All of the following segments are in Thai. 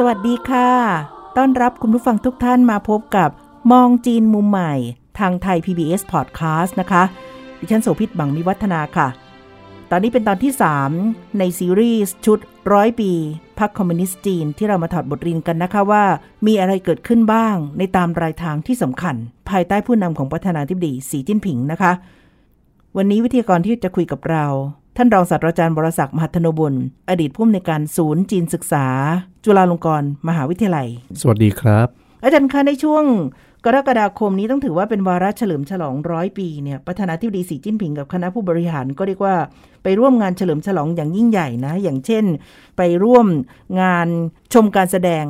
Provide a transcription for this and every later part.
สวัสดีค่ะ ต้อนรับคุณผู้ฟังทุกท่านมาพบกับมองจีนมุมใหม่ ทางไทย PBS Podcast นะคะ ดิฉันโสภิตบังมิวัฒนาค่ะ ตอนนี้เป็นตอนที่ 3 ในซีรีส์ชุดร้อยปีพรรคคอมมิวนิสต์จีนที่เรามาถอดบทเรียนกันนะคะว่า มีอะไรเกิดขึ้นบ้าง ในตามรายทางที่สำคัญ ภายใต้ผู้นำของประธานาธิบดีสีจิ้นผิงนะคะ วันนี้วิทยากรที่จะคุยกับเรา ท่านรองศาสตราจารย์บรศักดิ์มหัทโนบุญ อดีตผู้อำนวยการศูนย์จีนศึกษา จุฬาลงกรณ์มหาวิทยาลัย สวัสดีครับ อาจารย์คะในช่วงกรกฎาคมนี้ต้องถือว่าเป็นวาระเฉลิมฉลองร้อยปีเนี่ยประธานาธิบดีสีจิ้นผิงกับคณะผู้บริหารก็เรียกว่าไปร่วมงานเฉลิมฉลองอย่างยิ่งใหญ่นะ อย่างเช่น ไปร่วมงานชมการแสดง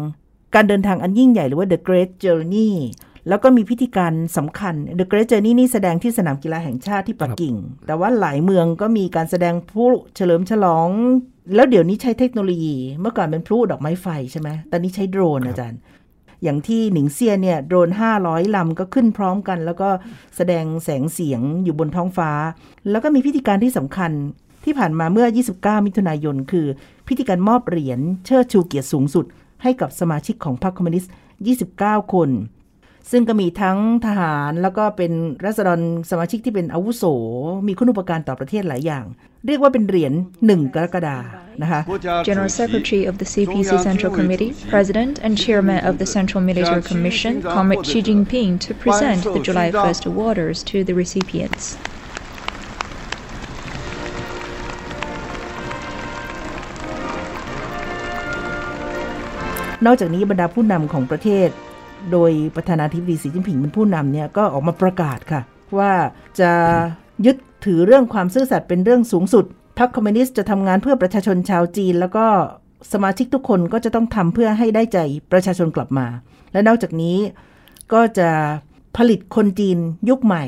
การเดินทางอันยิ่งใหญ่หรือว่า The Great Journey แล้วก็มีพิธีการสำคัญ The Great Journey นี่แสดงที่สนามกีฬาแห่งชาติที่ปักกิ่ง แต่ว่าหลายเมืองก็มีการแสดงพลุเฉลิมฉลอง แล้วเดี๋ยวนี้ใช้เทคโนโลยี เมื่อก่อนเป็นพลุดอกไม้ไฟใช่ไหมตอนนี้ใช้โดรนอาจารย์อย่างที่หนิงเซียเนี่ยโดรน500 ลำก็ขึ้นพร้อมกัน แล้วก็แสดงแสงเสียงอยู่บนท้องฟ้า แล้วก็มีพิธีการที่สำคัญที่ผ่านมาเมื่อ 29 มิถุนายน คือ พิธีการมอบเหรียญเชิดชูเกียรติสูงสุด ให้กับสมาชิกของพรรคคอมมิวนิสต์ 29 คน ซึ่งก็มีทั้งทหารแล้วก็เป็นรัษฎรสมาชิกที่เป็นอาวุโส มีคุณอุปการต่อประเทศหลายอย่าง เรียกว่าเป็นเหรียญ1กรกฎานะคะ General Secretary of the CPC Central Committee, President and Chairman of the Central Military Commission, Comrade Xi Jinping, to present the July 1st awards to the recipients. นอกจากนี้บรรดาผู้นำของประเทศ โดยประธานาธิบดีสีจิ้นผิงเป็นผู้นำเนี่ยก็ออกมาประกาศค่ะ ว่าจะยึดถือเรื่องความซื่อสัตย์เป็นเรื่องสูงสุดพรรคคอมมิวนิสต์จะทำงานเพื่อประชาชนชาวจีน แล้วก็สมาชิกทุกคนก็จะต้องทำเพื่อให้ได้ใจประชาชนกลับมา และนอกจากนี้ก็จะผลิตคนจีนยุคใหม่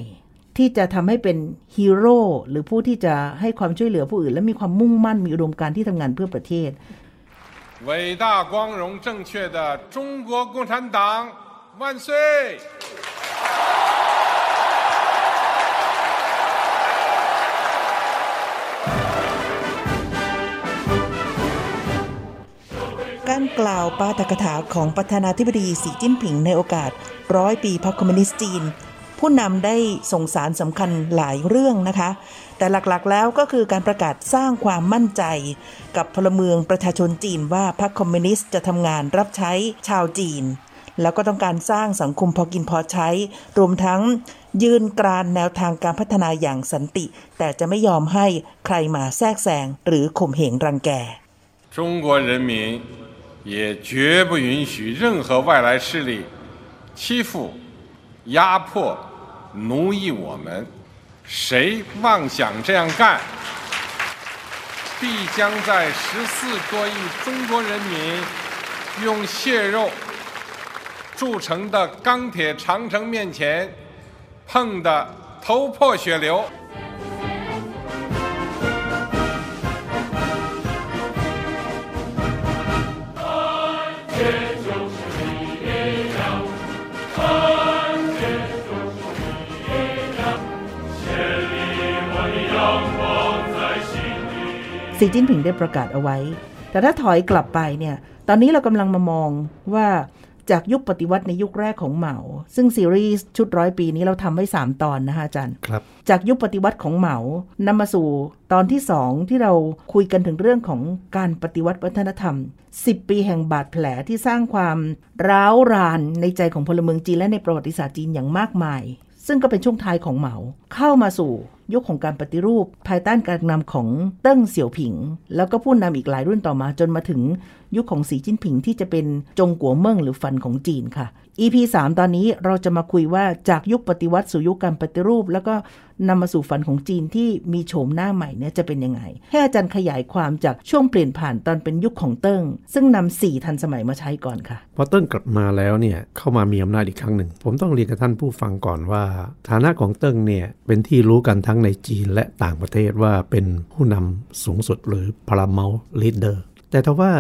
ที่จะทำให้เป็นฮีโร่หรือผู้ที่จะให้ความช่วยเหลือผู้อื่น และมีความมุ่งมั่นมีอุดมการณ์ที่ทำงานเพื่อประเทศ 伟大、光荣、正确的中国共产党 万岁！การกล่าวปาฐกถาของประธานาธิบดีสีจิ้นผิงในโอกาสร้อยปีพรรคคอมมิวนิสต์จีน ผู้นำได้ส่งสารสำคัญหลายเรื่องนะคะ แต่หลักๆแล้วก็คือการประกาศสร้างความมั่นใจ กับพลเมืองประชาชนจีนว่าพรรคคอมมิวนิสต์จะทำงานรับใช้ชาวจีน แล้วก็ต้องการสร้างสังคมพอกินพอใช้ รวมทั้งยืนกรานแนวทางการพัฒนาอย่างสันติ แต่จะไม่ยอมให้ใครมาแทรกแซงหรือข่มเหงรังแก 中国人民也绝不允许任何外来势力欺负、压迫、奴役我们。谁妄想这样干，必将在十四多亿中国人民用血肉 铸成的钢铁长城面前碰得头破血流。 สีจิ้นผิงได้ประกาศเอาไว้ แต่ถ้าถอยกลับไปเนี่ย ตอนนี้เรากำลังมามองว่า จากยุคปฏิวัติในยุคแรกของเหมา ซึ่งซีรีส์ชุดร้อยปีนี้เราทำไว้ 3 ตอนนะคะอาจารย์ครับ จากยุคปฏิวัติของเหมานำมาสู่ตอนที่ 2 ที่เราคุยกันถึงเรื่องของการปฏิวัติวัฒนธรรม 10 ปีแห่งบาดแผลที่สร้างความร้าวรานในใจของพลเมืองจีนและในประวัติศาสตร์จีนอย่างมากมาย ซึ่งก็เป็นช่วงท้ายของเหมาเข้ามาสู่ ยุคของการปฏิรูป ภายใต้การนำของเติ้งเสี่ยวผิง แล้วก็ผู้นำอีกหลายรุ่นต่อมา จนมาถึงยุคของสีจิ้นผิงที่จะเป็นจงกัวเมิงหรือฟันของจีนค่ะ EP 3 ตอนนี้เราจะมาคุยว่าจากยุคปฏิวัติสู่ยุคการปฏิรูป แล้วก็นำมาสู่ฝันของจีนที่มีโฉมหน้าใหม่เนี่ยจะเป็นยังไงให้อาจารย์ขยายความจากช่วงเปลี่ยนผ่านตอนเป็นยุคของเติ้ง ซึ่งนำสี่ทันสมัยมาใช้ก่อนค่ะพอเติ้งกลับมาแล้วเนี่ยเข้ามามีอำนาจอีกครั้งหนึ่ง ผมต้องเรียนกับท่านผู้ฟังก่อนว่า ฐานะของเติ้งเนี่ยเป็นที่รู้กันทั้งในจีนและต่างประเทศว่าเป็นผู้นำสูงสุดหรือ paramount leader แต่ทว่า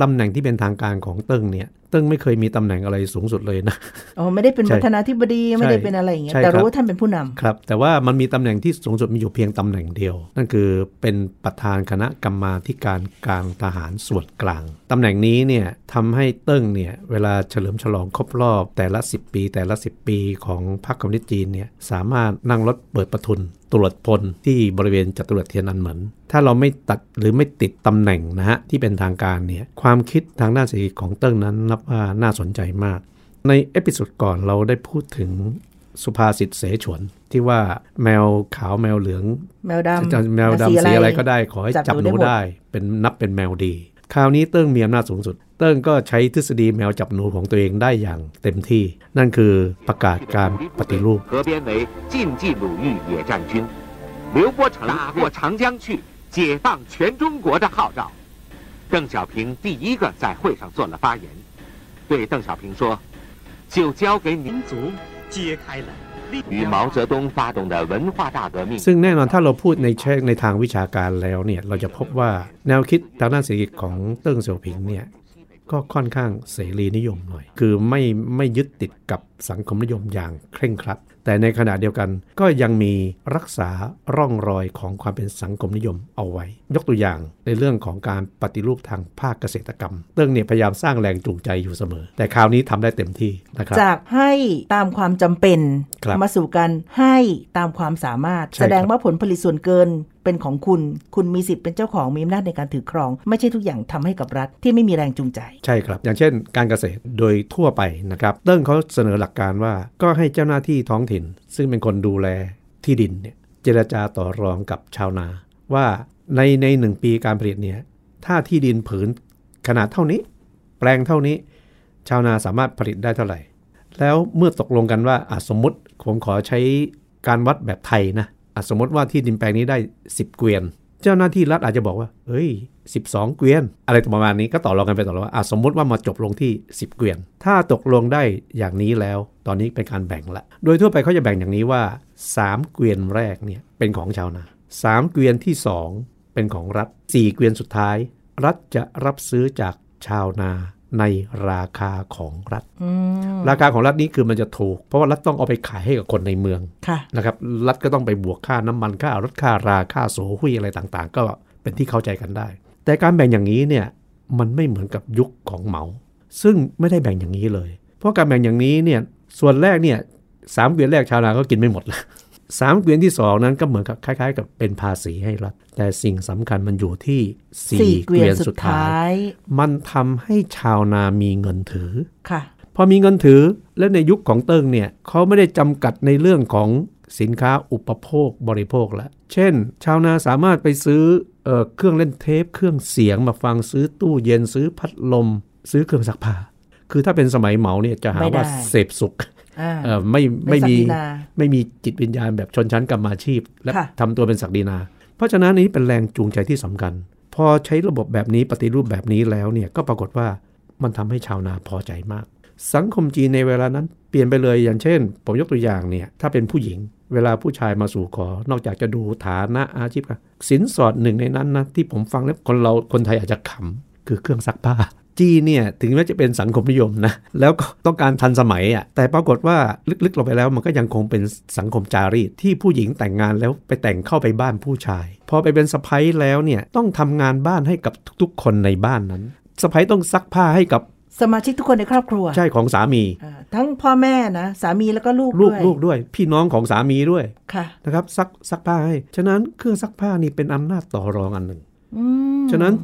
ตำแหน่งที่เป็นทางการของเติ้งเนี่ย เติ้งไม่เคยมีตำแหน่งอะไรสูงสุดเลยนะอ๋อไม่ได้เป็นใช่ประธานาธิบดีไม่ได้เป็นอะไรอย่างเงี้ยใช่แต่ครับรู้ว่าท่านเป็นผู้นำครับ แต่ว่ามันมีตำแหน่งที่สูงสุดมีอยู่เพียงตำแหน่งเดียว นั่นคือเป็นประธานคณะกรรมาธิการกลางทหารส่วนกลางตำแหน่งนี้เนี่ยทำให้เติ้งเนี่ยเวลาเฉลิมฉลองครบรอบแต่ละ 10 ปี แต่ละ 10 ปีของพรรคคอมมิวนิสต์จีนเนี่ยสามารถนั่งรถเปิดประทุนตรวจพลที่บริเวณจตุรัสเทียนอันเหมินถ้าเราไม่ตัดหรือไม่ติดตำแหน่งนะฮะที่เป็นทางการเนี่ยความคิดทางด้านเศรษฐกิจของเติ้งนั้นนัว่าน่าสนใจมาก ในเอพิโซดก่อนเราได้พูดถึงสุภาษิตเสฉวน ที่ว่าแมวขาวแมวเหลือง แมวดำ จะแมวดำสีอะไรก็ได้ ขอให้จับหนูได้ เป็นนับเป็นแมวดี คราวนี้เติ้งมีอำนาจสูงสุด เติ้งก็ใช้ทฤษฎีแมวจับหนูของตัวเองได้อย่างเต็มที่ นั่นคือประกาศการปฏิรูป 合编为禁忌鲁豫野战军，刘伯承打过长江去，解放全中国的号召。邓小平第一个在会上做了发言， 对邓小平说：“就交给民族揭开了与毛泽东发动的文化大革命。” ซึ่งแน่นอนถ้าเราพูดในเชิงในทางวิชาการแล้วเนี่ยเราจะพบว่าแนวคิดทางด้านเศรษฐกิจของเติ้งเสี่ยวผิงเนี่ยก็ค่อนข้างเสรีนิยมหน่อย คือไม่ไม่ยึดติดกับสังคมนิยมอย่างเคร่งครัด แต่ในขณะเดียวกันก็ยังมีรักษาร่องรอยของความเป็นสังคมนิยมเอาไว้ ยกตัวอย่างในเรื่องของการปฏิรูปทางภาคเกษตรกรรมเติ้งเนี่ยพยายามสร้างแรงจูงใจอยู่เสมอ แต่คราวนี้ทำได้เต็มที่นะครับจากให้ตามความจำเป็นครับมาสู่การให้ตามความสามารถใช่แสดงครับว่าผลผลิตส่วนเกินเป็นของคุณ คุณมีสิทธิ์เป็นเจ้าของมีอำนาจในการถือครอง ไม่ใช่ทุกอย่างทำให้กับรัฐที่ไม่มีแรงจูงใจ ใช่ครับ อย่างเช่น การเกษตรโดยทั่วไปนะครับเติ้งเขาเสนอหลักการว่าก็ให้เจ้าหน้าที่ท้องถิ่น ซึ่งเป็นคนดูแลที่ดินเนี่ยเจรจาต่อรองกับชาวนาว่า ในในหนึ่งปีการผลิตเนี่ย ถ้าที่ดินผืนขนาดเท่านี้ แปลงเท่านี้ ชาวนาสามารถผลิตได้เท่าไหร่ แล้วเมื่อตกลงกันว่าอสมมติผมขอใช้การวัดแบบไทยนะอสมมติว่าที่ดินแปลงนี้ได้ 10 เกวียน เจ้าหน้าที่รัฐอาจจะบอกว่าเฮ้ย 12 เกวียน อะไรประมาณนี้ก็ต่อรองกันไปต่อรองว่าสมมติว่ามาจบลงที่ 10 เกวียน ถ้าตกลงได้อย่างนี้แล้ว ตอนนี้เป็นการแบ่งละ โดยทั่วไปเขาจะแบ่งอย่างนี้ว่า 3 เกวียนแรกเนี่ยเป็นของชาวนา 3 เกวียนที่ 2 เป็นของรัฐ 4 เกวียนสุดท้าย รัฐจะรับซื้อจากชาวนาในราคาของรัฐ ราคาของรัฐนี้คือมันจะถูก เพราะว่ารัฐต้องเอาไปขายให้กับคนในเมืองค่ะนะครับรัฐก็ต้องไปบวกค่าน้ำมันค่ารถค่าราค่าโสหุยอะไรต่างๆ ก็เป็นที่เข้าใจกันได้ แต่การแบ่งอย่างนี้เนี่ยมันไม่เหมือนกับยุคของเหมา ซึ่งไม่ได้แบ่งอย่างนี้เลย เพราะการแบ่งอย่างนี้เนี่ยส่วนแรกเนี่ยสามเกวียนแรกชาวนาก็กินไม่หมดละ สามเกวียนที่สองนั้นก็เหมือนกับคล้าย ๆ กับเป็นภาษีให้รัฐ แต่สิ่งสำคัญมันอยู่ที่สี่สี่เกวียนเกวียนสุสุดดท้าท้ายยมันทำให้ชาวนามีเงินถือค่ะพอมีเงินถือและในยุคของเติ้งเนี่ยเขาไม่ได้จำกัดในเรื่องของสินค้าอุปโภคบริโภคแล้วเช่น ชาวนาสามารถไปซื้อเออเครื่องเล่นเทป เครื่องเสียงมาฟังซื้อตู้เย็นซื้อพัดลม ซื้อเครื่องซักผ้าคือถ้าเป็นสมัยเหมาเนี่ยจะหาไม่ได้ว่าเสพสุขอ่าเออ ไม่ไม่ไม่มีศักดินาไม่มีจิตวิญญาณแบบชนชั้นกรรมาชีพ และค่ะทำตัวเป็นศักดินา เพราะฉะนั้นนี้เป็นแรงจูงใจที่สำคัญ พอใช้ระบบแบบนี้ปฏิรูปแบบนี้แล้วเนี่ยก็ปรากฏว่ามันทำให้ชาวนาพอใจมาก สังคมจีนในเวลานั้นเปลี่ยนไปเลยอย่างเช่น ผมยกตัวอย่างเนี่ยถ้าเป็นผู้หญิง เวลาผู้ชายมาสู่ขอ นอกจากจะดูฐานะอาชีพกันสินสอดหนึ่งในนั้นนะที่ผมฟังแล้วคนเราคนไทยอาจจะขำคือเครื่องซักผ้า จีนเนี่ยถึงแม้จะเป็นสังคมนิยมนะแล้วก็ต้องการทันสมัยอะแต่ปรากฏว่าลึกๆลงไปแล้วมันก็ยังคงเป็นสังคมจารีตที่ผู้หญิงแต่งงานแล้วไปแต่งเข้าไปบ้านผู้ชาย พอไปเป็นสะพ้ยแล้วเนี่ยต้องทำงานบ้านให้กับทุกๆ คนในบ้านนั้นสะพ้ยต้องซักผ้าให้กับสมาชิกทุกคนในครอบครัว ใช่ของสามีอ่าทั้งพ่อแม่นะ สามีแล้วก็ลูกลูกด้วยลูกด้วย พี่น้องของสามีด้วยค่ะนะครับซักซักผ้าให้ ฉะนั้นเครื่องซักผ้านี่เป็นอำนาจต่อรองอันหนึ่งอืมฉะนั้น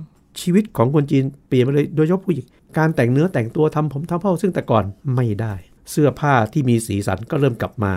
ชีวิตของคนจีนเปลี่ยนไปเลยโดยเฉพาะผู้หญิงการแต่งเนื้อแต่งตัวทำผมทำเผ้าซึ่งแต่ก่อนไม่ได้ เสื้อผ้าที่มีสีสันก็เริ่มกลับมา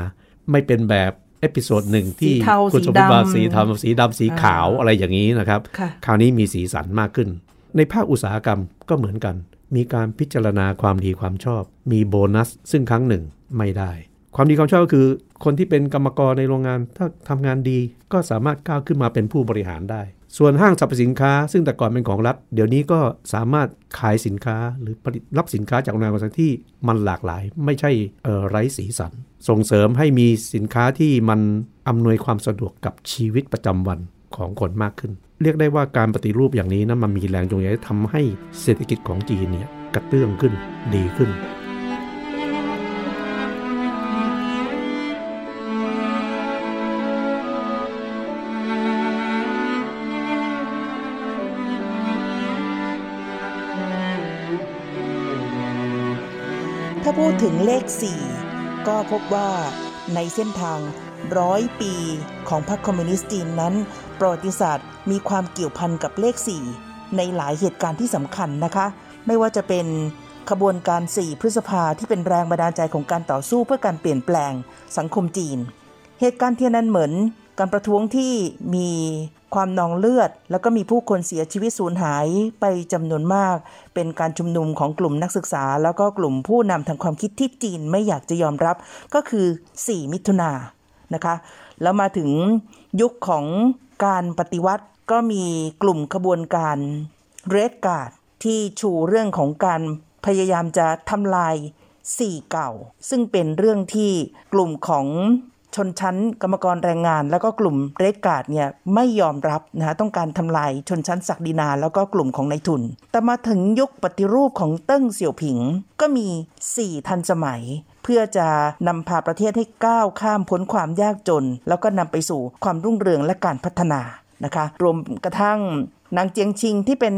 ไม่เป็นแบบ episode หนึ่งที่สีเทาคุณสมสีบัติดำว่าสีเทาสีดำสีขาวอ่าอะไรอย่างนี้นะครับค่ะคราวนี้มีสีสันมากขึ้น ในภาคอุตสาหกรรมก็เหมือนกัน มีการพิจารณาความดีความชอบ มีโบนัส ซึ่งครั้งหนึ่งไม่ได้ ความดีความชอบก็คือ คนที่เป็นกรรมกรในโรงงานถ้าทำงานดีก็สามารถก้าวขึ้นมาเป็นผู้บริหารได้ ส่วนห้างสรรพสินค้า ซึ่งแต่ก่อนเป็นของรัฐ เดี๋ยวนี้ก็สามารถขายสินค้าหรือผลิตรับสินค้าจากโรงงานบริษัทที่มันหลากหลาย ไม่ใช่ไร้สีสัน ส่งเสริมให้มีสินค้าที่มันอำนวยความสะดวกกับชีวิตประจำวันของคนมากขึ้น เรียกได้ว่าการปฏิรูปอย่างนี้นะมันมีแรงจูงใจทำให้เศรษฐกิจของจีนเนี่ยกระเตื้องขึ้นดีขึ้น ถึงเลข 4 ก็พบว่าในเส้นทางร้อยปีของพรรคคอมมิวนิสต์จีนนั้น ประวัติศาสตร์มีความเกี่ยวพันกับเลข 4 ในหลายเหตุการณ์ที่สำคัญนะคะ ไม่ว่าจะเป็นขบวนการ 4 พฤษภาที่เป็นแรงบันดาลใจของการต่อสู้เพื่อการเปลี่ยนแปลงสังคมจีน เหตุการณ์เทียนนันเหมินการประท้วงที่มี ความนองเลือด แล้วก็มีผู้คนเสียชีวิตสูญหายไปจำนวนมาก เป็นการชุมนุมของกลุ่มนักศึกษา แล้วก็กลุ่มผู้นำทางความคิดที่จีนไม่อยากจะยอมรับก็คือ 4 มิถุนานะคะ แล้วมาถึงยุคของการปฏิวัติก็มีกลุ่มขบวนการ Red Guard ที่ชูเรื่องของการพยายามจะทำลายสี่เก่า ซึ่งเป็นเรื่องที่กลุ่มของ ชนชั้นกรรมกรแรงงาน แล้วก็กลุ่ม Red Guard เนี่ยไม่ยอมรับนะต้องการทำลายชนชั้นศักดินา แล้วก็กลุ่มของนายทุน แต่มาถึงยุคปฏิรูปของเติ้งเสี่ยวผิง ก็มี 4 ทันสมัยเพื่อจะนำพาประเทศให้ก้าวข้ามพ้นความยากจน แล้วก็นำไปสู่ความรุ่งเรืองและการพัฒนานะคะ รวมกระทั่งนางเจียงชิงที่เป็น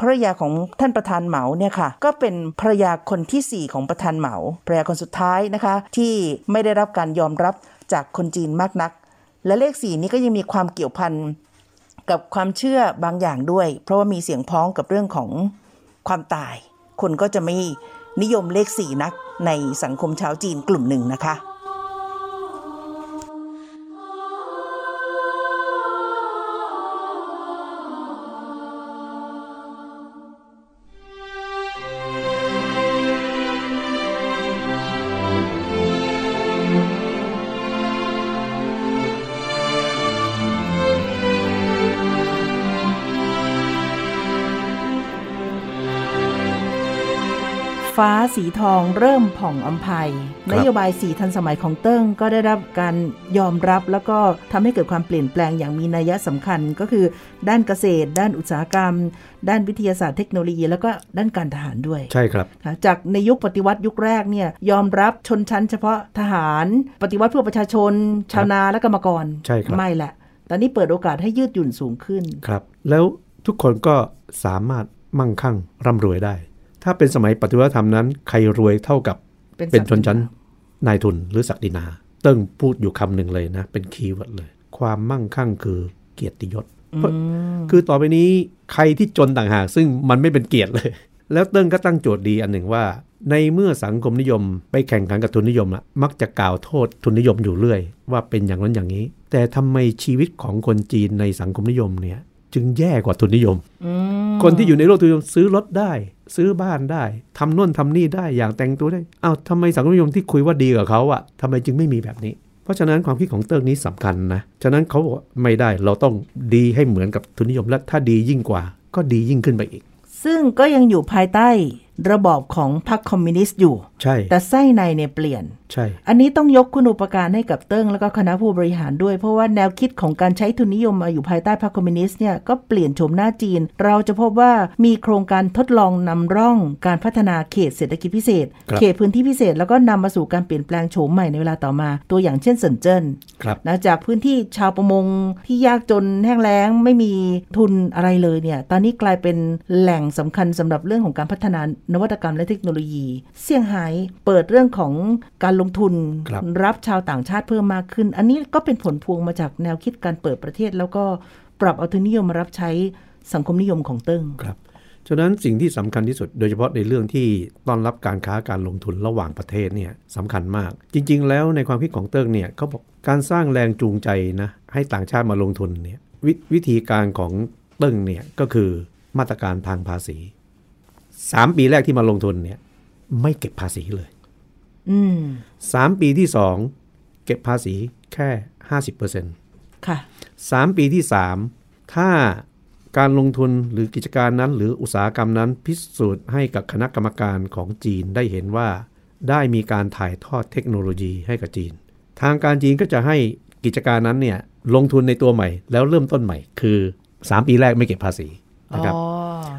ภรรยาของท่านประธานเหมาเนี่ยค่ะ ก็เป็นภรรยาคนที่ 4 ของประธานเหมาภรรยาคนสุดท้ายนะคะ ที่ไม่ได้รับการยอมรับ จากคนจีนมากนัก และเลขสี่นี้ก็ยังมีความเกี่ยวพันกับความเชื่อบางอย่างด้วย เพราะว่ามีเสียงพ้องกับเรื่องของความตาย คนก็จะไม่นิยมเลขสี่นักในสังคมชาวจีนกลุ่มหนึ่งนะคะ ฟ้าสีทองเริ่มผ่องอำภัยครับนโยบายสีทันสมัยของเติ้งก็ได้รับการยอมรับแล้วก็ทำให้เกิดความเปลี่ยนแปลงอย่างมีนัยสำคัญก็คือ ด้านเกษตร ด้านอุตสาหกรรม ด้านวิทยาศาสตร์เทคโนโลยี แล้วก็ด้านการทหารด้วยใช่ครับค่ะจากในยุคปฏิวัติยุคแรกเนี่ยยอมรับชนชั้นเฉพาะทหาร ปฏิวัติเพื่อประชาชน ชาวนาและกรรมกรใช่ครับไม่แหละตอนนี้เปิดโอกาสให้ยืดหยุ่นสูงขึ้นครับ แล้วทุกคนก็สามารถมั่งคั่งร่ำรวยได้ ถ้าเป็นสมัยปฏิวัติวัฒนธรรมนั้น ใครรวยเท่ากับเป็นเป็นศักดินาชนชั้นนายทุนหรือศักดินา เติ้งพูดอยู่คำหนึ่งเลยนะ เป็น keyword เลย ความมั่งคั่งคือเกียรติยศเพราะคือต่อไปนี้ใครที่จนต่างหากซึ่งมันไม่เป็นเกียรติเลย แล้วเติ้งก็ตั้งโจทย์ดีอันหนึ่งว่า ในเมื่อสังคมนิยม ไปแข่งขันกับทุนนิยมอะมักจะกล่าวโทษทุนนิยมอยู่เรื่อย ว่าเป็นอย่างนั้นอย่างนี้ แต่ทำไมชีวิตของคนจีนในสังคมนิยมเนี่ย จึงแย่กว่าทุนนิยม คนที่อยู่ในโลกทุนนิยมซื้อรถได้ ซื้อบ้านได้ทำน่นทำนี่ได้อย่างแต่งตัวได้อ้าวทำไมสังคมนิยมที่คุยว่าดีกับเขาอะทำไมจึงไม่มีแบบนี้ เพราะฉะนั้นความคิดของเติ้งนี้สำคัญนะฉะนั้นเขาบอกว่าไม่ได้เราต้องดีให้เหมือนกับทุนนิยมและถ้าดียิ่งกว่า ก็ดียิ่งขึ้นไปอีก ซึ่งก็ยังอยู่ภายใต้ ระบอบของพรรคคอมมิวนิสต์อยู่ ใช่ แต่ไส้ในเนี่ยเปลี่ยน ใช่ อันนี้ต้องยกคุณูปการให้กับเติ้งแล้วก็คณะผู้บริหารด้วย เพราะว่าแนวคิดของการใช้ทุนนิยมมาอยู่ภายใต้พรรคคอมมิวนิสต์เนี่ยก็เปลี่ยนโฉมหน้าจีน เราจะพบว่ามีโครงการทดลองนำร่องการพัฒนาเขตเศรษฐกิจพิเศษครับเขตพื้นที่พิเศษแล้วก็นำมาสู่การเปลี่ยนแปลงโฉมใหม่ในเวลาต่อมา ตัวอย่างเช่นเซินเจิ้นครับนะจากพื้นที่ชาวประมงที่ยากจนแห้งแล้งไม่มีทุนอะไรเลยเนี่ยตอนนี้กลายเป็นแหล่งสำคัญสำหรับเรื่องของการพัฒนานวัตกรรมและเทคโนโลยี เซี่ยงไฮ้เปิดเรื่องของการลงทุนครับรับชาวต่างชาติเพิ่มมากขึ้น อันนี้ก็เป็นผลพวงมาจากแนวคิดการเปิดประเทศ แล้วก็ปรับเอาทุนนิยมมารับใช้สังคมนิยมของเติ้งครับฉะนั้นสิ่งที่สำคัญที่สุดโดยเฉพาะในเรื่องที่ต้อนรับการค้าการลงทุนระหว่างประเทศเนี่ยสำคัญมาก จริง ๆ แล้วในความคิดของเติ้งเนี่ยเขาบอกการสร้างแรงจูงใจนะให้ต่างชาติมาลงทุนเนี่ยวิธีการของเติ้งเนี่ยก็คือมาตรการทางภาษี 3ปีแรกที่มาลงทุนเนี่ย ไม่เก็บภาษีเลยอืม3ปีที่2เก็บภาษีแค่50%ค่ะ3ปีที่3ถ้าการลงทุนหรือกิจการนั้น หรืออุตสาหกรรมนั้น พิสูจน์ให้กับคณะกรรมการของจีนได้เห็นว่า ได้มีการถ่ายทอดเทคโนโลยีให้กับจีน ทางการจีนก็จะให้กิจการนั้นเนี่ยลงทุนในตัวใหม่ แล้วเริ่มต้นใหม่ คือ 3 ปีแรกไม่เก็บภาษีนะครับอ๋อ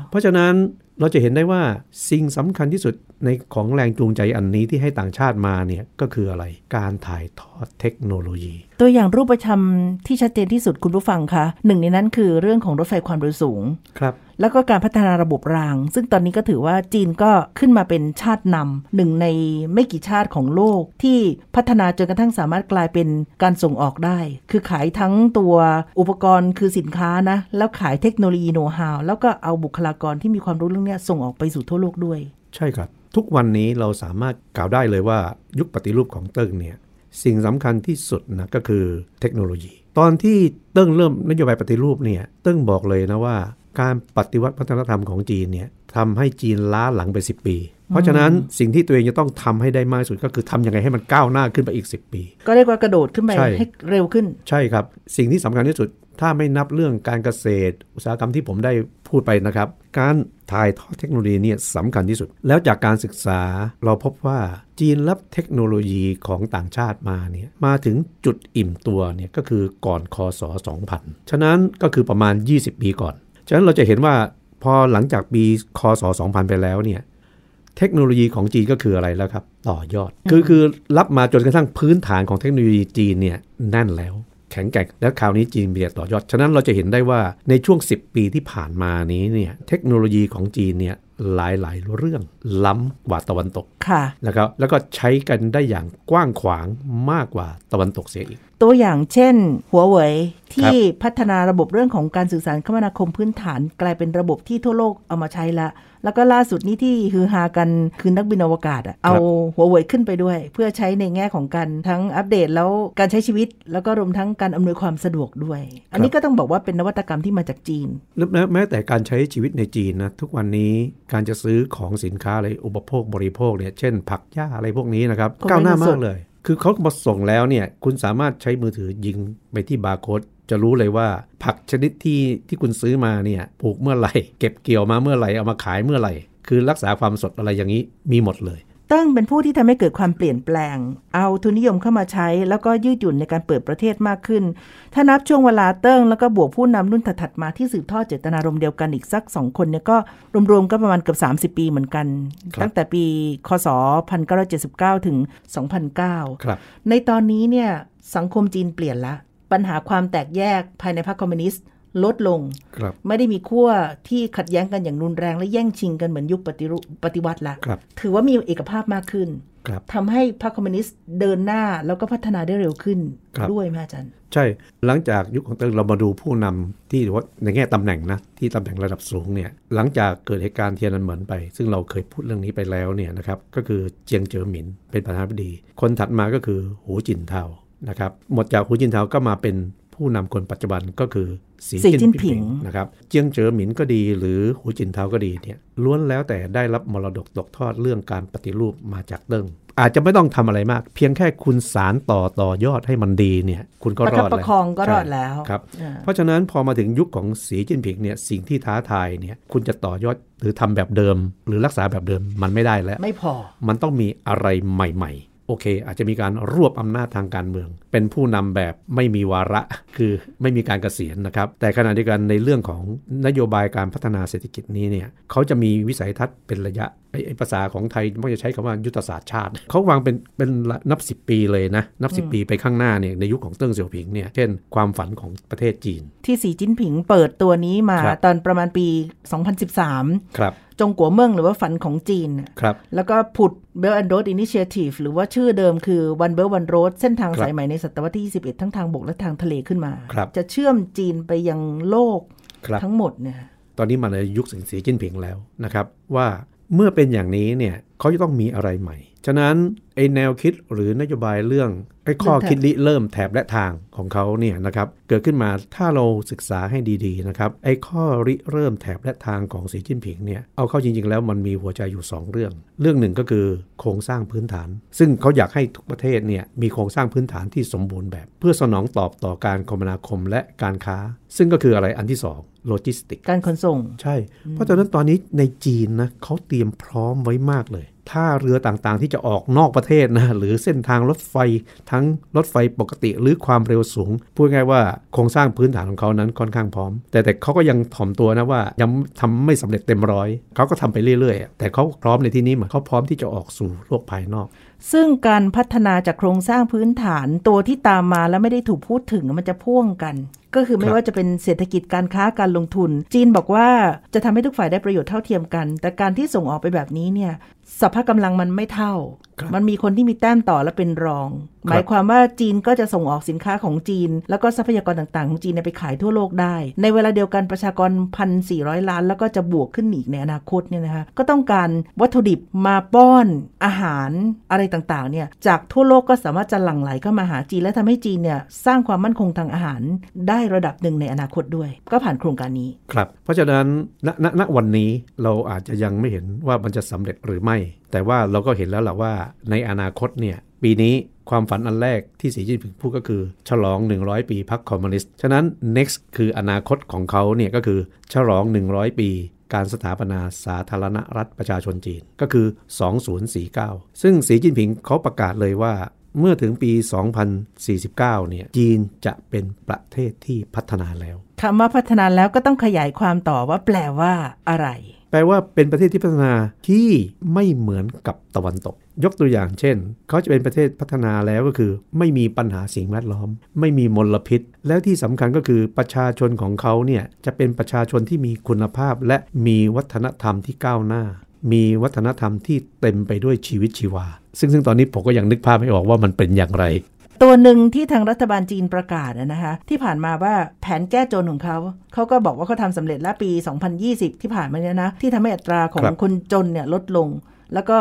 เพราะฉะนั้น เราจะเห็นได้ว่าสิ่งสำคัญที่สุดในของแรงจูงใจอันนี้ที่ให้ต่างชาติมาเนี่ยก็คืออะไรการถ่ายทอดเทคโนโลยี ตัวอย่างรูปธรรมที่ชัดเจนที่สุดคุณผู้ฟังคะหนึ่งในนั้นคือเรื่องของรถไฟความเร็วสูงครับ แล้วก็การพัฒนาระบบราง ซึ่งตอนนี้ก็ถือว่าจีนก็ขึ้นมาเป็นชาตินำหนึ่งในไม่กี่ชาติของโลกที่พัฒนาจนกระทั่งสามารถกลายเป็นการส่งออกได้ คือขายทั้งตัวอุปกรณ์คือสินค้านะ แล้วขายเทคโนโลยีโน้ตฮาวแล้วก็เอาบุคลากรที่มีความรู้เรื่องนี้ส่งออกไปสู่ทั่วโลกด้วย ใช่ครับทุกวันนี้เราสามารถกล่าวได้เลยว่ายุคปฏิรูปของเติ้งเนี่ยสิ่งสำคัญที่สุดนะก็คือเทคโนโลยี ตอนที่เติ้งเริ่มนโยบายปฏิรูปเนี่ยเติ้งบอกเลยนะว่า การปฏิวัติวัฒนธรรมของจีนเนี่ยทำให้จีนล้าหลังไป 10 ปี เพราะฉะนั้นสิ่งที่ตัวเองจะต้องทำให้ได้มากที่สุดก็คือทำยังไงให้มันก้าวหน้าขึ้นไปอีก 10 ปี ก็เรียกว่ากระโดดขึ้นไปใช่ให้เร็วขึ้น ใช่ครับ สิ่งที่สำคัญที่สุด ถ้าไม่นับเรื่องการเกษตร อุตสาหกรรมที่ผมได้พูดไปนะครับ การถ่ายทอดเทคโนโลยีเนี่ยสำคัญที่สุด แล้วจากการศึกษาเราพบว่าจีนรับเทคโนโลยีของต่างชาติมาเนี่ยมาถึงจุดอิ่มตัวเนี่ยก็คือก่อนคศ2000 ฉะนั้นก็คือประมาณ 20 ปีก่อน ฉะนั้นเราจะเห็นว่าพอหลังจากปีคศ2000 ไปแล้วเนี่ยเทคโนโลยีของจีนก็คืออะไรแล้วครับ ต่อยอด คือคือรับมาจนกระทั่งพื้นฐานของเทคโนโลยีจีนเนี่ยแน่นแล้ว แข็งแกร่งแล้วคราวนี้จีนมีแต่ต่อยอด ฉะนั้นเราจะเห็นได้ว่าในช่วง 10 ปีที่ผ่านมานี้เนี่ยเทคโนโลยีของจีนเนี่ยหลายหลายๆเรื่องล้ำกว่าตะวันตกค่ะนะครับแล้วก็ใช้กันได้อย่างกว้างขวางมากกว่าตะวันตกเสียอีก ตัวอย่างเช่น หัวเว่ยครัที่บพัฒนาระบบเรื่องของการสื่อสารคมนาคมพื้นฐาน กลายเป็นระบบที่ทั่วโลกเอามาใช้ละ แล้วก็ล่าสุดนี้ที่ฮือฮากันคือนักบินอวกาศอะเอาหัวเว่ยขึ้นไปด้วย เพื่อใช้ในแง่ของการทั้งอัปเดตแล้วการใช้ชีวิต แล้วก็รวมทั้งการอำนวยความสะดวกด้วย อันนี้ก็ต้องบอกว่าเป็นนวัตกรรมที่มาจากจีนและแม้แม้แต่การใช้ชีวิตในจีนนะทุกวันนี้การจะซื้อของสินค้าอะไรอุปโภคบริโภคเนี่ยเช่น ผักหญ้าอะไรพวกนี้นะครับก็ไม่ก้าวหน้าได้สมาดกเลย คือเขามาส่งแล้วเนี่ยคุณสามารถใช้มือถือยิงไปที่บาร์โค้ดจะรู้เลยว่าผักชนิดที่ที่คุณซื้อมาเนี่ยปลูกเมื่อไหร่ เก็บเกี่ยวมาเมื่อไหร่เอามาขายเมื่อไหร่ คือรักษาความสดอะไรอย่างนี้มีหมดเลย เติ้งเป็นผู้ที่ทำให้เกิดความเปลี่ยนแปลง เอาทุนนิยมเข้ามาใช้ แล้วก็ยืดหยุ่นในการเปิดประเทศมากขึ้น ถ้านับช่วงเวลาเติ้งแล้วก็บวกผู้นำรุ่นถัดๆมาที่สืบทอดเจตนารมณ์เดียวกันอีกสักสองคนเนี่ยก็รวมๆก็ประมาณเกือบ30 ปีเหมือนกันครับตั้งแต่ปีคศ 1979 ถึง 2009ครับในตอนนี้เนี่ยสังคมจีนเปลี่ยนละ ปัญหาความแตกแยกภายในพรรคคอมมิวนิสต์ ลดลงครับไม่ได้มีขั้วที่ขัดแย้งกันอย่างรุนแรง และแย่งชิงกันเหมือนยุคปฏิรูปปฏิวัติละครับถือว่ามีเอกภาพมากขึ้นครับทำให้พรรคคอมมิวนิสต์เดินหน้าแล้วก็พัฒนาได้เร็วขึ้นครับด้วยไหมอาจารย์ ใช่หลังจากยุคของเติ้งเรามาดูผู้นำที่ถือว่าในแง่ตำแหน่งนะที่ตำแหน่งระดับสูงเนี่ยหลังจากเกิดเหตุการณ์เทียนอันเหมินไป ซึ่งเราเคยพูดเรื่องนี้ไปแล้วเนี่ยนะครับก็คือเจียงเจ๋อหมินเป็นประธานาธิบดี คนถัดมาก็คือหูจินเทานะครับหมดจากหูจินเทาก็มาเป็น ผู้นำคนปัจจุบันก็คือสีสีจิ้จิ้นนผิผิงงนะครับเจียงเจ๋อหมินก็ดีหรือหูจินเทาก็ดีเนี่ยล้วนแล้วแต่ได้รับมรดกตกทอดเรื่องการปฏิรูปมาจากเติ้งอาจจะไม่ต้องทำอะไรมาก เพียงแค่คุณสานต่อต่อยอดให้มันดีเนี่ยคุณก็ประรคัอบดประแล้วคองก็รอดใช่แล้วครับอ่าเพราะฉะนั้นพอมาถึงยุคของสีจิ้นผิงเนี่ยสิ่งที่ท้าทายเนี่ยคุณจะต่อยอดหรือทำแบบเดิม หรือรักษาแบบเดิมมันไม่ได้แล้ว ไม่พอมันต้องมีอะไรใหม่ ๆ โอเค อาจจะมีการรวบอำนาจทางการเมือง เป็นผู้นำแบบไม่มีวาระคือไม่มีการเกษียณนะครับ แต่ขณะเดียวกันในเรื่องของนโยบายการพัฒนาเศรษฐกิจนี้เนี่ยเขาจะมีวิสัยทัศน์เป็นระยะไอ้ไอ้ภาษาของไทยมักจะใช้คำว่ายุทธศาสตร์ชาติ เขาวางเป็นเป็นนับ 10 ปีเลยนะ นับ 10 ปีไปข้างหน้าเนี่ยในยุคของเติ้งเสี่ยวผิงเนี่ยเช่นความฝันของประเทศจีน ที่สีจิ้นผิงเปิดตัวนี้มาครับตอนประมาณปี 2013 ครับ จงกัวเมืองหรือว่าฝันของจีนน่ะครับ แล้วก็ผุด Belt and Road Initiative หรือว่าชื่อเดิมคือ One Belt One Road เส้นทางครับสายใหม่ในศตวรรษที่ 21 ทั้งทางบกและทางทะเลขึ้นมาครับจะเชื่อมจีนไปยังโลกครับทั้งหมดเนี่ยตอนนี้มาในยุคสีจิ้นผิงแล้วนะครับ ว่าเมื่อเป็นอย่างนี้เนี่ยเขาจะต้องมีอะไรใหม่ ฉะนั้นไอแนวคิดหรือนโยบายเรื่องไอข้อคิดริเริ่มแถบและทางของเขาเนี่ยนะครับเกิดขึ้นมาถ้าเราศึกษาให้ดีๆนะครับไอข้อริเริ่มแถบและทางของสีจิ้นผิงเนี่ยเอาเข้าจริงๆ แล้วมันมีหัวใจอยู่ 2 เรื่อง เรื่องหนึ่งก็คือโครงสร้างพื้นฐาน ซึ่งเขาอยากให้ทุกประเทศเนี่ยมีโครงสร้างพื้นฐานที่สมบูรณ์แบบ เพื่อสนองตอบต่อการคมนาคมและการค้า ซึ่งก็คืออะไรอันที่2โลจิสติกการขนส่ง ใช่ เพราะฉะนั้นตอนนี้ในจีนนะเขาเตรียมพร้อมไว้มากเลย ถ้าเรือต่างๆ ที่จะออกนอกประเทศนะหรือเส้นทางรถไฟทั้งรถไฟปกติหรือความเร็วสูง พูดง่ายว่าโครงสร้างพื้นฐานของเขานั้นค่อนข้างพร้อม แต่แต่เขาก็ยังถ่อมตัวนะว่ายังทำไม่สำเร็จเต็มร้อยเขาก็ทำไปเรื่อยๆ แต่เขาพร้อมในที่นี้เหมือนเขาพร้อมที่จะออกสู่โลกภายนอก ซึ่งการพัฒนาจากโครงสร้างพื้นฐานตัวที่ตามมาแล้วไม่ได้ถูกพูดถึงมันจะพ่วงกันก็คือไม่ครับว่าจะเป็นเศรษฐกิจการค้าการลงทุน จีนบอกว่าจะทำให้ทุกฝ่ายได้ประโยชน์เท่าเทียมกัน แต่การที่ส่งออกไปแบบนี้เนี่ยสภาพกำลังมันไม่เท่าครับมันมีคนที่มีแต้มต่อและเป็นรอง หมายความว่าจีนก็จะส่งออกสินค้าของจีน แล้วก็ทรัพยากรต่างๆ ของจีนเนี่ยไปขายทั่วโลกได้ ในเวลาเดียวกันประชากรพันสี่ร้อยล้าน แล้วก็จะบวกขึ้นอีกในอนาคตเนี่ยนะคะ ก็ต้องการวัตถุดิบมาป้อนอาหารอะไรต่างๆ เนี่ยจากทั่วโลกก็สามารถจะหลั่งไหลเข้ามาหาจีน และทำให้จีนเนี่ยสร้างความมั่นคงทางอาหารได้ได้ระดับหนึ่งในอนาคตด้วย ก็ผ่านโครงการนี้ ครับ เพราะฉะนั้นณณณวันนี้เราอาจจะยังไม่เห็นว่ามันจะสำเร็จหรือไม่ แต่ว่าเราก็เห็นแล้วแหละว่าในอนาคตเนี่ยปีนี้ความฝันอันแรกที่สีจิ้นผิงพูดก็คือ ฉลอง 100 ปีพรรคคอมมิวนิสต์ ฉะนั้น next คืออนาคตของเขาเนี่ยก็คือฉลอง 100 ปีการสถาปนาสาธารณรัฐประชาชนจีนก็คือ 2049 ซึ่งสีจิ้นผิงเขาประกาศเลยว่า เมื่อถึงปี 2049 เนี่ย จีนจะเป็นประเทศที่พัฒนาแล้วคำว่าพัฒนาแล้วก็ต้องขยายความต่อว่าแปลว่าอะไร แปลว่าเป็นประเทศที่พัฒนาที่ไม่เหมือนกับตะวันตก ยกตัวอย่างเช่น เขาจะเป็นประเทศพัฒนาแล้วก็คือ ไม่มีปัญหาสิ่งแวดล้อม ไม่มีมลพิษ แล้วที่สำคัญก็คือประชาชนของเขาเนี่ยจะเป็นประชาชนที่มีคุณภาพและมีวัฒนธรรมที่ก้าวหน้า มีวัฒนธรรมที่เต็มไปด้วยชีวิตชีวา ซึ่งซึ่งตอนนี้ผมก็ยังนึกภาพไม่ออกว่ามันเป็นอย่างไร ตัวหนึ่งที่ทางรัฐบาลจีนประกาศอะนะคะที่ผ่านมาว่าแผนแก้จนของเขา เขาก็บอกว่าเขาทำสำเร็จแล้วปี 2020 ที่ผ่านมาเนี่ยนะที่ทำให้อัตราของครับคนจนเนี่ยลดลง แล้วก็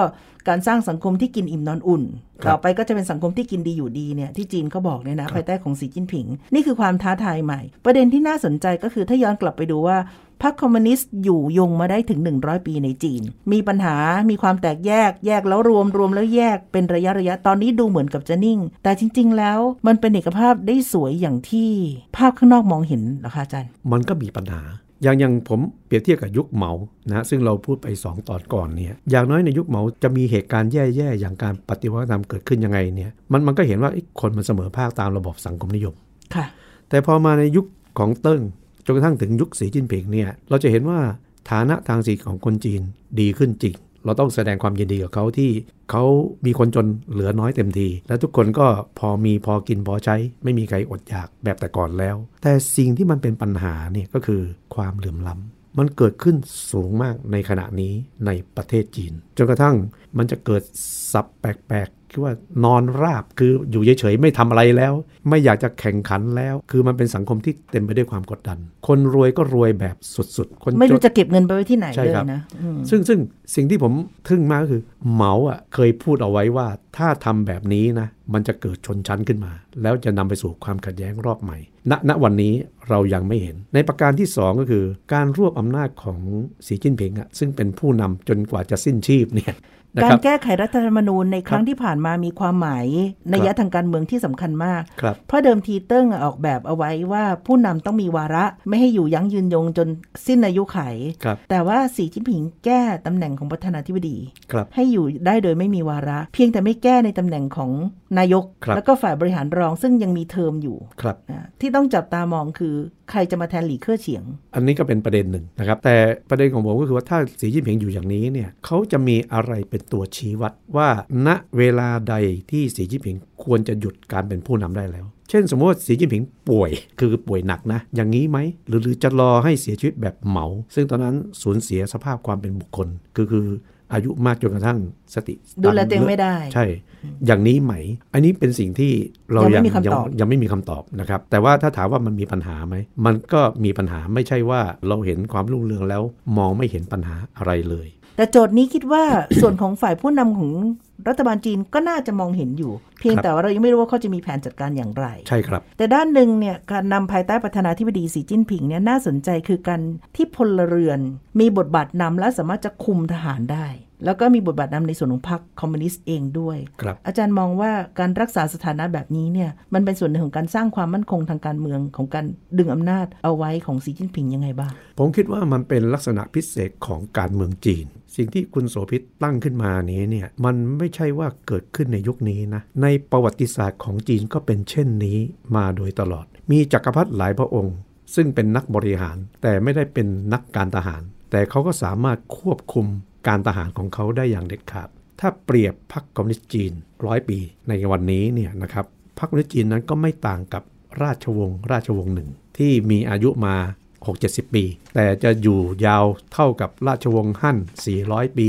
การสร้างสังคมที่กินอิ่มนอนอุ่นครับต่อไปก็จะเป็นสังคมที่กินดีอยู่ดีเนี่ยที่จีนเขาบอกเนี่ยนะภายใต้ของสีจิ้นผิง นี่คือความท้าทายใหม่ ประเด็นที่น่าสนใจก็คือถ้าย้อนกลับไปดูว่าพรรคคอมมิวนิสต์อยู่ยงมาได้ถึง 100 ปีในจีน มีปัญหา มีความแตกแยก แยกแล้วรวมรวมแล้วแยกเป็นระยะระยะ ตอนนี้ดูเหมือนกับจะนิ่ง แต่จริง ๆ แล้วมันเป็นเอกภาพได้สวยอย่างที่ภาพข้างนอกมองเห็นเหรอคะอาจารย์ มันก็มีปัญหา อย่างอย่างผมเปรียบเทียบกับยุคเหมานะซึ่งเราพูดไป 2 ตอนก่อนเนี่ยอย่างน้อยในยุคเหมาจะมีเหตุการณ์แย่ๆ อย่างการปฏิวัติธรรมเกิดขึ้นยังไงเนี่ยมันมันก็เห็นว่าเอ๊ะคนมันเสมอภาคตามระบบสังคมนิยมค่ะแต่พอมาในยุคของเติ้งจนกระทั่งถึงยุคสีจิ้นผิงเนี่ยเราจะเห็นว่าฐานะทางเศรษฐกิจของคนจีนดีขึ้นจริง เราต้องแสดงความยินดีกับเขาที่เขามีคนจนเหลือน้อยเต็มที และทุกคนก็พอมีพอกินพอใช้ ไม่มีใครอดอยากแบบแต่ก่อนแล้ว แต่สิ่งที่มันเป็นปัญหาเนี่ยก็คือความเหลื่อมล้ำมันเกิดขึ้นสูงมากในขณะนี้ในประเทศจีน จนกระทั่งมันจะเกิดสับแปลก คือว่านอนราบคืออยู่เฉยๆไม่ทำอะไรแล้ว ไม่อยากจะแข่งขันแล้ว คือมันเป็นสังคมที่เต็มไปด้วยความกดดัน คนรวยก็รวยแบบสุดๆ คนไม่จรู้นจะเก็บเงินไปไว้ที่ไหนใช่เลยครับนะอืมซึ่งซึ่งสิ่งที่ผมทึ่งมากก็คือเหมาอะเคยพูดเอาไว้ว่าถ้าทำแบบนี้นะมันจะเกิดชนชั้นขึ้นมา แล้วจะนำไปสู่ความขัดแย้งรอบใหม่ ณ ณ วันนี้เรายังไม่เห็น ในประการที่ 2 ก็คือ การรวบอำนาจของสีจิ้นผิงอะซึ่งเป็นผู้นำจนกว่าจะสิ้นชีพเนี่ยนะ การครับแก้ไขรัฐธรรมนูญในครั้คงรับที่ผ่านมามีความหมายนัยทางการเมืองที่สำคัญมากครับเพราะเดิมทีเติ้งออกแบบเอาไว้ว่าผู้นำต้องมีวาระไม่ให้อยู่ยั้งยืนยงจนสิ้นอายุไขครับแต่ว่าสีจิ้นผิงแก้ตำแหน่งของประธานาธิบดีครับให้อยู่ได้โดยไม่มีวาระ เพียงแต่ไม่แก้ในตำแหน่งของนายกครับแล้วก็ฝ่ายบริหารรองซึ่งยังมีเทอมอยู่ครับนะที่ต้องจับตามองคือใครจะมาแทนหลี่เค่อเฉียง อันนี้ก็เป็นประเด็นหนึ่งนะครับแต่ประเด็นของผมก็คือว่าถ้าสีจิ้นผิงอยู่อย่างนี้เนี่ยเขาจะมีอะไรเป็นตัวชี้วัดว่าณเวลาใดที่สีจิ้นผิงควรจะหยุดการเป็นผู้นำได้แล้ว เช่นสมมติว่าสีจิ้นผิงป่วยคือป่วยหนักนะ อย่างนี้ไหมหรือหรือจะรอให้เสียชีวิตแบบเหมา ซึ่งตอนนั้นสูญเสียสภาพความเป็นบุคคลคือคืออายุมากจนกระทั่งสติ ดูแลตัวเองไม่ได้ ใช่ อย่างนี้ไหม อันนี้เป็นสิ่งที่เรายัยังไม่มีคำตอบยังยังไม่มีคำตอบนะครับ แต่ว่าถ้าถามว่ามันมีปัญหาไหม มันก็มีปัญหาไม่ใช่ว่าเราเห็นความรุ่งเรืองแล้ว มองไม่เห็นปัญหาอะไรเลย แต่โจทย์นี้คิดว่าส่วนของฝ่ายผู้นำของรัฐบาลจีนก็น่าจะมองเห็นอยู่ เพียงครับแต่ว่าเรายังไม่รู้ว่าเขาจะมีแผนจัดการอย่างไร ใช่ครับ แต่ด้านหนึ่งเนี่ยการนำภายใต้ประธานาธิบดีสีจิ้นผิงเนี่ยน่าสนใจคือการที่พลเรือนมีบทบาทนำและสามารถจะคุมทหารได้ แล้วก็มีบทบาทนำในส่วนของพรรคคอมมิวนิสต์เองด้วยครับอาจารย์มองว่าการรักษาสถานะแบบนี้เนี่ยมันเป็นส่วนหนึ่งของการสร้างความมั่นคงทางการเมืองของการดึงอำนาจเอาไว้ของสีจิ้นผิงยังไงบ้างผมคิดว่ามันเป็นลักษณะพิเศษของการเมืองจีน สิ่งที่คุณโสภิตตั้งขึ้นมานี้เนี่ยมันไม่ใช่ว่าเกิดขึ้นในยุคนี้นะในประวัติศาสตร์ของจีนก็เป็นเช่นนี้มาโดยตลอด มีจักรพรรดิหลายพระองค์ ซึ่งเป็นนักบริหาร แต่ไม่ได้เป็นนักการทหาร แต่เขาก็สามารถควบคุมการทหารของเขาได้อย่างเด็ดขาด ถ้าเปรียบพรรคคอมมิวนิสต์จีนร้อยปีในวันนี้เนี่ยนะครับพรรคคอมมิวนิสต์จีนนั้นก็ไม่ต่างกับราชวงศ์ราชวงศ์หนึ่ง ที่มีอายุมา 6-70 ปี แต่จะอยู่ยาวเท่ากับราชวงศ์ฮั่น 400 ปี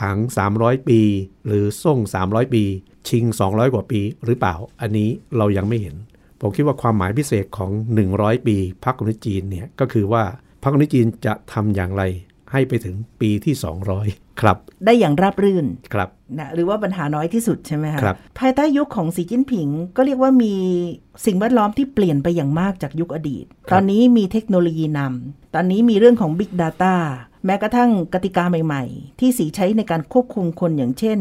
ถัง 300 ปี หรือซ่ง 300 ปี ชิง 200 กว่าปีหรือเปล่า อันนี้เรายังไม่เห็น ผมคิดว่าความหมายพิเศษของ 100 ปีพรรคคอมมิวนิสต์จีนเนี่ยก็คือว่าพรรคคอมมิวนิสต์จีนจะทำอย่างไรให้ไปถึงปีที่ 200 ครับได้อย่างราบรื่นครับนะหรือว่าปัญหาน้อยที่สุดใช่ไหมคะครับภายใต้ยุคของสีจิ้นผิง ก็เรียกว่ามีสิ่งแวดล้อมที่เปลี่ยนไปอย่างมากจากยุคอดีต ตอนนี้มีเทคโนโลยีนำตอนนี้มีเรื่องของ Big Data แม้กระทั่งกติกาใหม่ ๆ ที่สีใช้ในการควบคุมคนอย่างเช่น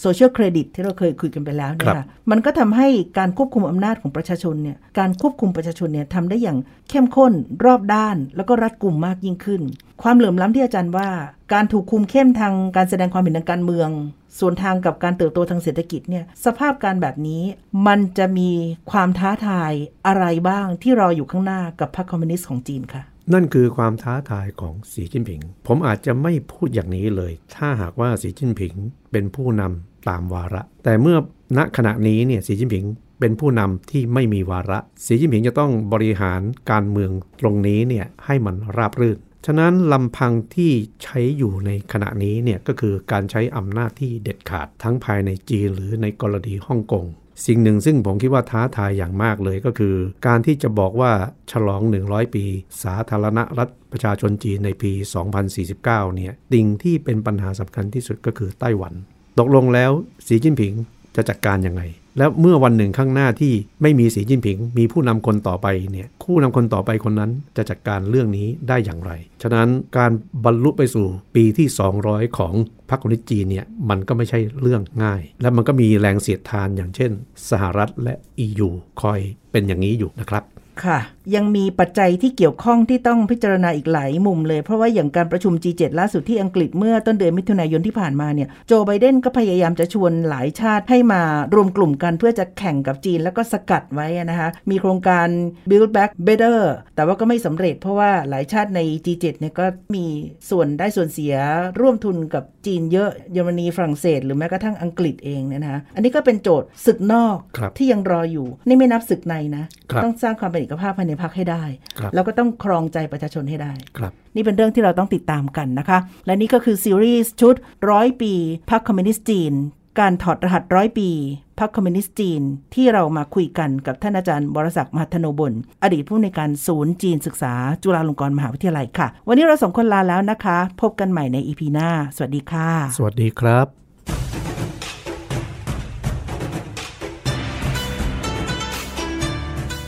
โซเชียลเครดิตที่เราเคยคุยกันไปแล้วเนี่ครัยบค่ะมันก็ทำให้การควบคุมอำนาจของประชาชนเนี่ยการควบคุมประชาชนเนี่ยทำได้อย่างเข้มข้นรอบด้าน แล้วก็รัดกุมมากยิ่งขึ้น ความเหลื่อมล้ำที่อาจารย์ว่า การถูกคุมเข้มทางการแสดงความเห็นทางการเมือง ส่วนทางกับการเติบโตทางเศรษฐกิจเนี่ยสภาพการแบบนี้ มันจะมีความท้าทายอะไรบ้างที่รออยู่ข้างหน้ากับพรรคคอมมิวนิสต์ของจีนค่ะ นั่นคือความท้าทายของสีจิ้นผิง ผมอาจจะไม่พูดอย่างนี้เลย ถ้าหากว่าสีจิ้นผิงเป็นผู้นำตามวาระ แต่เมื่อณขณะนี้เนี่ยสีจิ้นผิงเป็นผู้นำที่ไม่มีวาระ สีจิ้นผิงจะต้องบริหารการเมืองตรงนี้เนี่ยให้มันราบรื่น ฉะนั้นลำพังที่ใช้อยู่ในขณะนี้เนี่ยก็คือการใช้อำนาจที่เด็ดขาดทั้งภายในจีนหรือในกรณีฮ่องกง สิ่งหนึ่งซึ่งผมคิดว่าท้าทายอย่างมากเลยก็คือ การที่จะบอกว่าฉลอง 100 ปี สาธารณรัฐประชาชนจีนในปี 2049 เนี่ยสิ่งที่เป็นปัญหาสำคัญที่สุดก็คือไต้หวัน ตกลงแล้วสีจิ้นผิงจะจัดการยังไง แล้วเมื่อวันหนึ่งข้างหน้าที่ไม่มีสีจิ้นผิง มีผู้นำคนต่อไปเนี่ยผู้นำคนต่อไปคนนั้นจะจัดการเรื่องนี้ได้อย่างไร ฉะนั้นการบรรลุไปสู่ปีที่ 200 ของ พรรคคอมมิวนิสต์จีนเนี่ยมันก็ไม่ใช่เรื่องง่าย และมันก็มีแรงเสียดทานอย่างเช่น สหรัฐและ EU คอยเป็นอย่างนี้อยู่นะครับ ค่ะ ยังมีปัจจัยที่เกี่ยวข้องที่ต้องพิจารณาอีกหลายมุมเลย เพราะว่าอย่างการประชุม G7 ล่าสุดที่อังกฤษเมื่อต้นเดือนมิถุนายนที่ผ่านมาเนี่ย โจไบเดนก็พยายามจะชวนหลายชาติให้มารวมกลุ่มกันเพื่อจะแข่งกับจีนแล้วก็สกัดไว้นะคะ มีโครงการ Build Back Better แต่ว่าก็ไม่สำเร็จเพราะว่าหลายชาติใน G7 เนี่ยก็มีส่วนได้ส่วนเสียร่วมทุนกับจีนเยอะเยอรมนีฝรั่งเศส หรือแม้กระทั่งอังกฤษเองเนี่ยนะคะอันนี้ก็เป็นโจทย์ศึกนอกครับที่ยังรออยู่ นี่ไม่นับศึกในนะครับต้องสร้างความเป็นเอกภาพภายในพรรคให้ได้ครับแล้วก็ต้องครองใจประชาชนให้ได้ครับนี่เป็นเรื่องที่เราต้องติดตามกันนะคะ และนี่ก็คือซีรีส์ชุดร้อยปีพรรคคอมมิวนิสต์จีน การถอดรหัสร้อยปีพรรคคอมมิวนิสต์จีน ที่เรามาคุยกันกับท่านอาจารย์บรศักดิ์มหัทโนบลอดีตผู้ในวยการศูนย์จีนศึกษา จุฬาลงกรณ์มหาวิทยาลัยค่ะ วันนี้เราสองคนลาแล้วนะคะ พบกันใหม่ในอีพีหน้า สวัสดีค่ะ สวัสดีครับ